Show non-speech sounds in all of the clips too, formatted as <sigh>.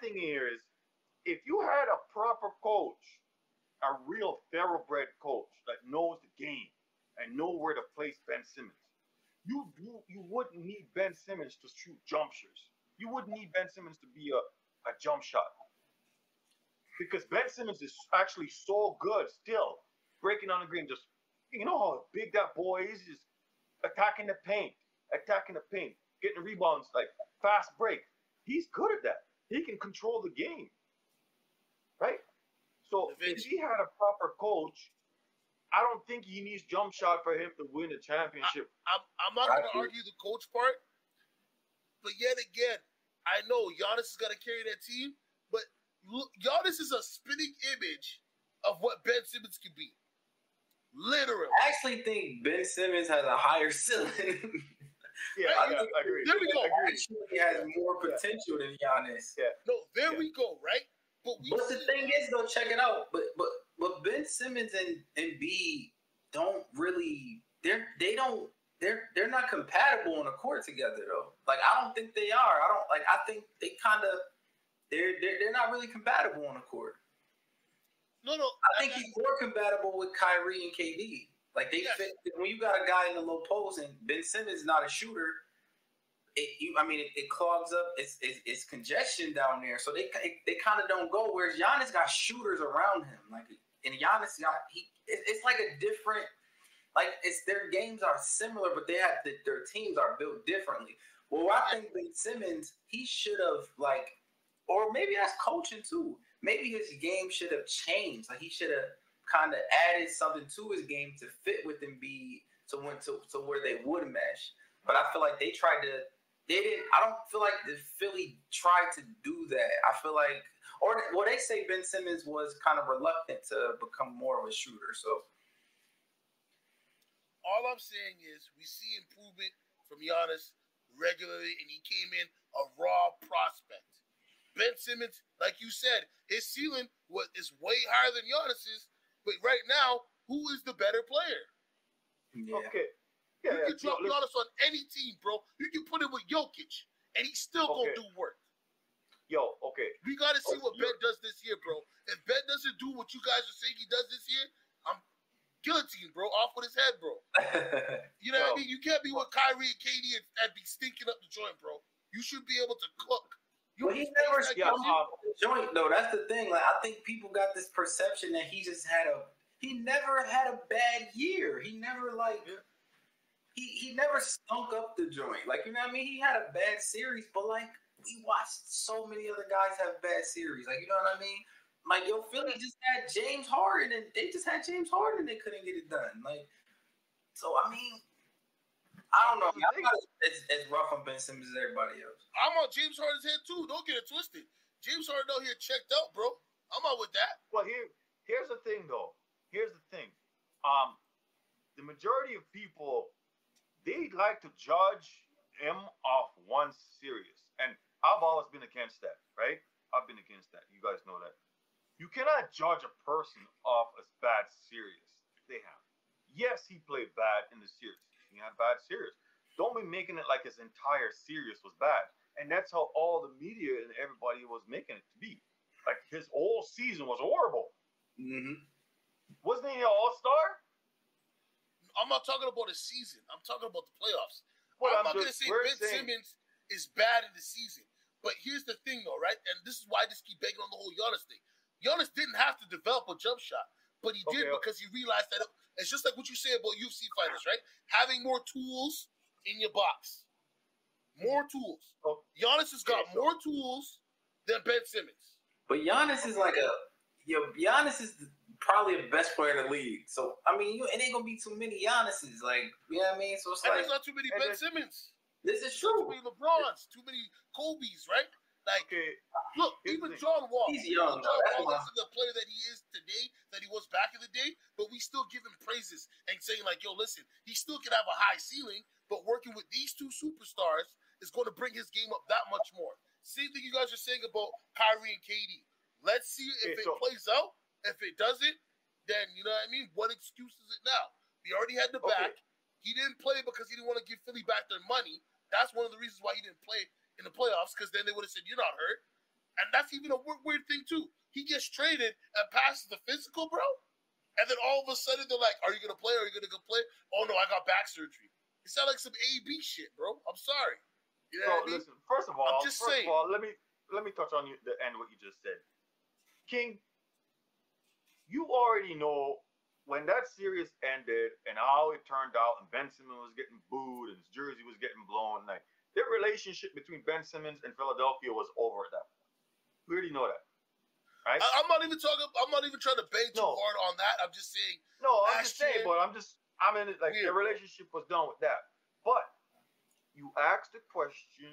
thing here is if you had a proper coach, a real thoroughbred coach that knows the game and know where to place Ben Simmons, you you, you wouldn't need Ben Simmons to shoot jumpers. You wouldn't need Ben Simmons to be a, a jump shot. Because Ben Simmons is actually so good still, breaking on the green, just you know how big that boy is, just attacking the paint, attacking the paint, getting rebounds, like fast break. He's good at that. He can control the game. Right? So if he had a proper coach, I don't think he needs jump shot for him to win the championship. I, am not going to argue the coach part, but yet again, I know Giannis is going to carry that team, but look, Giannis is a spinning image of what Ben Simmons can be. Literally. I actually think Ben Simmons has a higher <laughs> ceiling. Yeah, I, yeah, I agree. There we go. He has more potential yeah. than Giannis. Yeah. No, there yeah. we go, right? But, but the thing is, though, check it out. But but but Ben Simmons and and B don't really they're they don't they're they're not compatible on the court together though. Like I don't think they are. I don't like. I think they kind of they're, they're they're not really compatible on the court. No, no. I think he's more compatible with Kyrie and KD. Like they fit when you got a guy in the low post and Ben Simmons is not a shooter. It, you, I mean, it, it clogs up. It's, it's, it's congestion down there, so they they kind of don't go. Whereas Giannis got shooters around him, like and Giannis got he. It, it's like a different, like it's their games are similar, but they have the, their teams are built differently. Well, I think Ben Simmons he should have like, or maybe that's coaching too maybe his game should have changed. Like he should have kind of added something to his game to fit with Embiid to went to, to where they would mesh. But I feel like they tried to they didn't I don't feel like the Philly tried to do that. I feel like or well they say Ben Simmons was kind of reluctant to become more of a shooter. So all I'm saying is we see improvement from Giannis regularly and he came in a raw prospect. Ben Simmons, like you said, his ceiling was is way higher than Giannis's. But right now, who is the better player? Yeah. Okay. Yeah, you can drop no, Giannis on any team, bro. You can put him with Jokic, and he's still okay. gonna do work. Yo, okay. We got to see what Ben does this year, bro. If Ben doesn't do what you guys are saying he does this year, I'm guillotine, bro, off with his head, bro. <laughs> you know Yo. what I mean? You can't be with Kyrie and KD and, and be stinking up the joint, bro. You should be able to cook. You but he never jumped off the joint though. That's the thing. Like I think people got this perception that he just had a he never had a bad year. He never like he he never stunk up the joint. Like you know what I mean? He had a bad series, but like we watched so many other guys have bad series. Like you know what I mean? Like yo, Philly just had James Harden and they just had James Harden and they couldn't get it done. Like so I mean I don't know. I'm not as, as rough on Ben Simmons as everybody else. I'm on James Harden's head too. Don't get it twisted. James Harden out here checked out, bro. I'm out with that. Well, here, here's the thing, though. Here's the thing. Um, the majority of people they like to judge him off one series, and I've always been against that. Right? I've been against that. You guys know that. You cannot judge a person off a bad series they have. Yes, he played bad in the series he had bad series. Don't be making it like his entire series was bad. And that's how all the media and everybody was making it to be. Like his whole season was horrible. Mm-hmm. Wasn't he an all star? I'm not talking about a season. I'm talking about the playoffs. Well, I'm, I'm not going to say Ben saying, Simmons is bad in the season. But here's the thing, though, right? And this is why I just keep begging on the whole Giannis thing. Giannis didn't have to develop a jump shot, but he okay, did because he realized that it, it's just like what you say about UFC fighters, right? Having more tools in your box. More tools. Oh. Giannis has got more tools than Ben Simmons. But Giannis is like a yo. Giannis is probably the best player in the league. So I mean, you, it ain't gonna be too many Giannis's. Like you know what I mean? So it's and like there's not too many Ben Simmons. This is true. Too many LeBrons, too many Kobe's, right? Like, okay. look, even John Wall. He's young. John Wall isn't the player that he is today, that he was back in the day, but we still give him praises and saying, like, yo, listen, he still can have a high ceiling, but working with these two superstars is going to bring his game up that much more. Same thing you guys are saying about Kyrie and KD. Let's see if okay, it so, plays out. If it doesn't, then, you know what I mean? What excuse is it now? He already had the okay. back. He didn't play because he didn't want to give Philly back their money. That's one of the reasons why he didn't play in the playoffs because then they would have said, You're not hurt. And that's even a weird, weird thing too. He gets traded and passes the physical, bro. And then all of a sudden they're like, "Are you gonna play? Are you gonna go play?" Oh no, I got back surgery. It sounds like some AB shit, bro. I'm sorry. You know so, I mean? listen, first of all, I'm just first saying. of all, let me let me touch on you, the end what you just said. King, you already know when that series ended and how it turned out, and Ben Simmons was getting booed and his jersey was getting blown, like their relationship between Ben Simmons and Philadelphia was over at that point. We already know that. Right? I, am not even talking. I'm not even trying to bait too no. hard on that. I'm just saying. No, I'm just saying, but I'm just. I mean, like weird. the relationship was done with that. But you asked a question,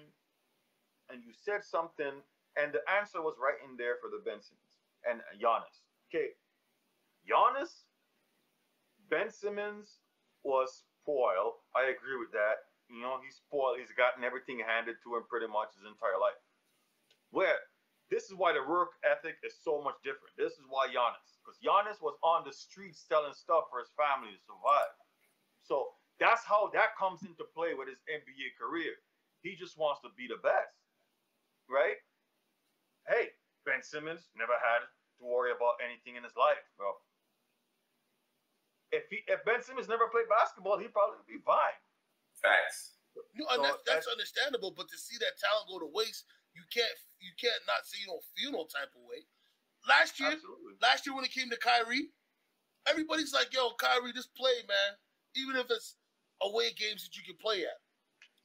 and you said something, and the answer was right in there for the Ben Simmons and Giannis. Okay, Giannis Ben Simmons was spoiled. I agree with that. You know, he's spoiled. He's gotten everything handed to him pretty much his entire life. Where this is why the work ethic is so much different. This is why Giannis, because Giannis was on the streets selling stuff for his family to survive. So that's how that comes into play with his NBA career. He just wants to be the best, right? Hey, Ben Simmons never had to worry about anything in his life, bro if he if Ben Simmons never played basketball, he'd probably be fine. Facts. No, so that's, that's, understandable, but to see that talent go to waste, you can't you can't not see you don't feel no type of way. Last year, Absolutely. last year when it came to Kyrie, everybody's like, "Yo, Kyrie, just play, man." Even if it's away games that you can play at,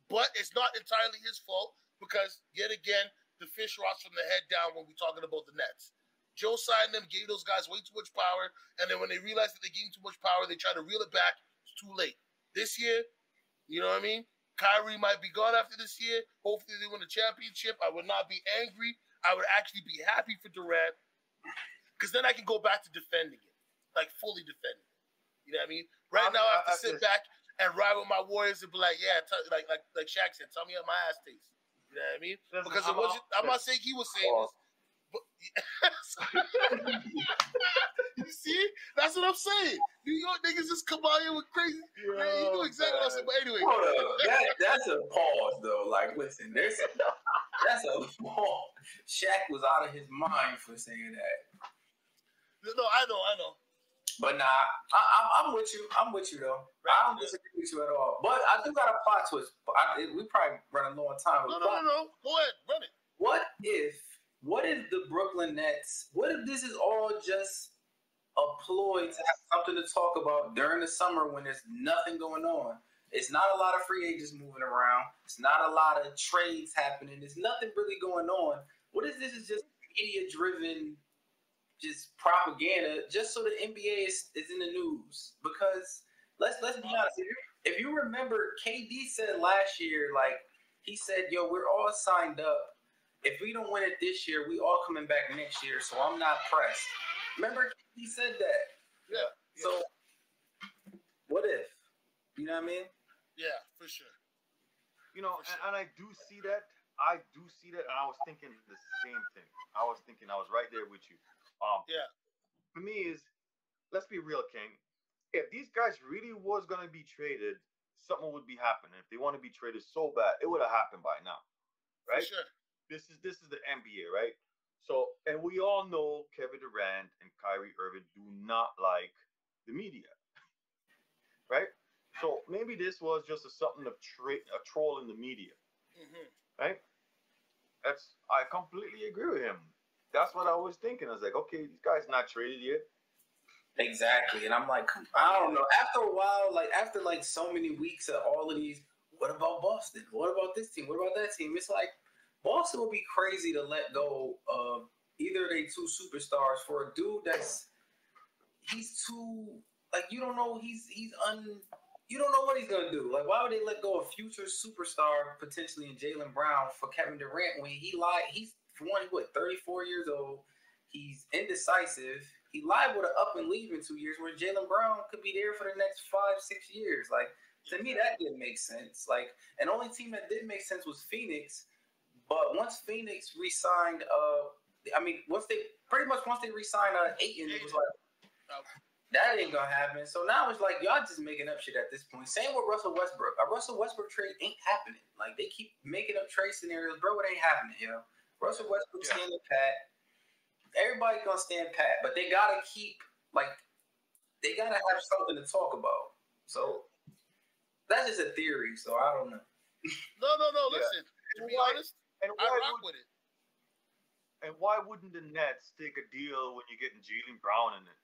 but it's not entirely his fault because yet again the fish rots from the head down when we're talking about the Nets. Joe signed them, gave those guys way too much power, and then when they realized that they gave too much power, they try to reel it back. It's too late. This year, you know what I mean? Kyrie might be gone after this year. Hopefully, they win a championship. I would not be angry. I would actually be happy for Durant because then I can go back to defending it, like fully defending it. You know what I mean? Right I now, I have to I, sit back and ride with my Warriors and be like, yeah, t- like like like Shaq said, tell me how my ass tastes. You know what I mean? Because it wasn't. I'm not saying he was saying this. <laughs> you see, that's what I'm saying. New York niggas just come out here with crazy. Yo, man, you know exactly what I'm saying. But anyway, Hold up. That, that's a pause though. Like, listen, there's that's a pause. Shaq was out of his mind for saying that. No, I know, I know. But nah, I, am with you. I'm with you though. Right. I don't disagree with you at all. But I do got a plot twist. I, we probably run a long time. No, no, no, no. Go ahead, run it. What if what if the Brooklyn Nets? What if this is all just a ploy to have something to talk about during the summer when there's nothing going on? It's not a lot of free agents moving around. It's not a lot of trades happening. There's nothing really going on. What if this is just idiot driven, just propaganda, just so the NBA is, is in the news? Because let's let's be honest. You, if you remember, KD said last year, like he said, "Yo, we're all signed up if we don't win it this year, we all coming back next year. So I'm not pressed. Remember, he said that. Yeah. So what if? You know what I mean? Yeah, for sure. You know, sure. and, and I do see that. I do see that, and I was thinking the same thing. I was thinking I was right there with you. Um, yeah. For me, is let's be real, King. If these guys really was gonna be traded, something would be happening. If they want to be traded so bad, it would have happened by now, right? For sure. This is this is the NBA, right? So, and we all know Kevin Durant and Kyrie Irving do not like the media, <laughs> right? So maybe this was just a something of tra- a troll in the media, mm-hmm. right? That's I completely agree with him. That's what I was thinking. I was like, okay, these guys not traded yet. Exactly, and I'm like, I don't know. After a while, like after like so many weeks of all of these, what about Boston? What about this team? What about that team? It's like Boston would be crazy to let go of either of they two superstars for a dude that's he's too like you don't know he's he's un you don't know what he's gonna do. Like why would they let go of future superstar potentially in Jaylen Brown for Kevin Durant when he lied he's one what 34 years old. He's indecisive. He liable to up and leave in two years where Jaylen Brown could be there for the next five six years. Like to me that didn't make sense. Like an only team that didn't make sense was Phoenix but once Phoenix re-signed, uh, I mean, once they pretty much once they re-signed uh, Ayton, it was like that ain't gonna happen. So now it's like y'all just making up shit at this point. Same with Russell Westbrook. A Russell Westbrook trade ain't happening. Like they keep making up trade scenarios, bro. It ain't happening, yo. Russell Westbrook yeah. standing pat. Everybody gonna stand pat, but they gotta keep like they gotta have something to talk about. So that's just a theory. So I don't know. no, no, no. <laughs> Listen, yeah. to be honest, and I rock would, with it. And why wouldn't the Nets take a deal when you're getting Jaylen Brown in it?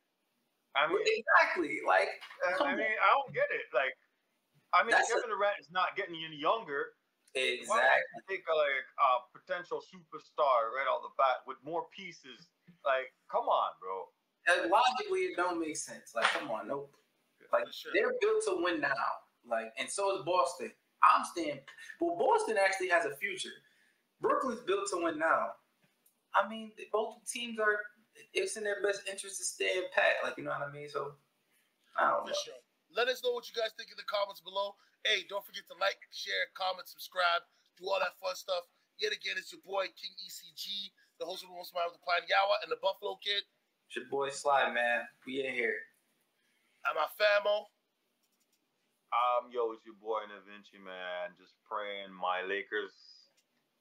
I mean, exactly. Like, I mean, I don't get it. Like, I mean, Kevin a, Durant is not getting any younger. Exactly. Take a, like a potential superstar right off the bat with more pieces. Like, come on, bro. And logically, it don't make sense. Like, come on, nope. Like, sure. they're built to win now. Like, and so is Boston. I'm staying. Well, Boston actually has a future. Brooklyn's built to win now. I mean, both teams are. It's in their best interest to stay in pat. Like, you know what I mean? So, I don't know. Sure. Let us know what you guys think in the comments below. Hey, don't forget to like, share, comment, subscribe, do all that fun stuff. Yet again, it's your boy King ECG, the host of the Most Smile with the Pine Yawa, and the Buffalo Kid. It's your boy Sly, man. We in here. And my famo. Um, yo, it's your boy Da Vinci, man. Just praying my Lakers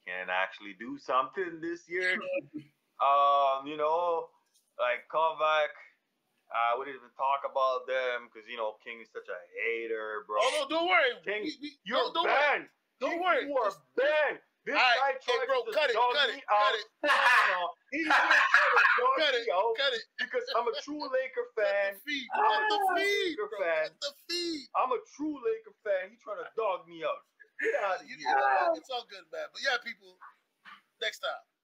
can actually do something this year. <laughs> um, you know, like come back uh, we didn't even talk about them because you know King is such a hater, bro. Oh no, don't worry. King, we, we, you're don't, banned. Don't King, worry. You are banned. This All guy right, hey, bro, cut it, cut it, cut it. He didn't try to dog cut me it, out cut it. <laughs> <laughs> because I'm a true Laker fan. Cut the feed, cut the feed, Laker fan. Cut the feed. I'm a true Laker fan. He trying to dog me out. Get out of here. It's all good, man. But yeah, people. Next time.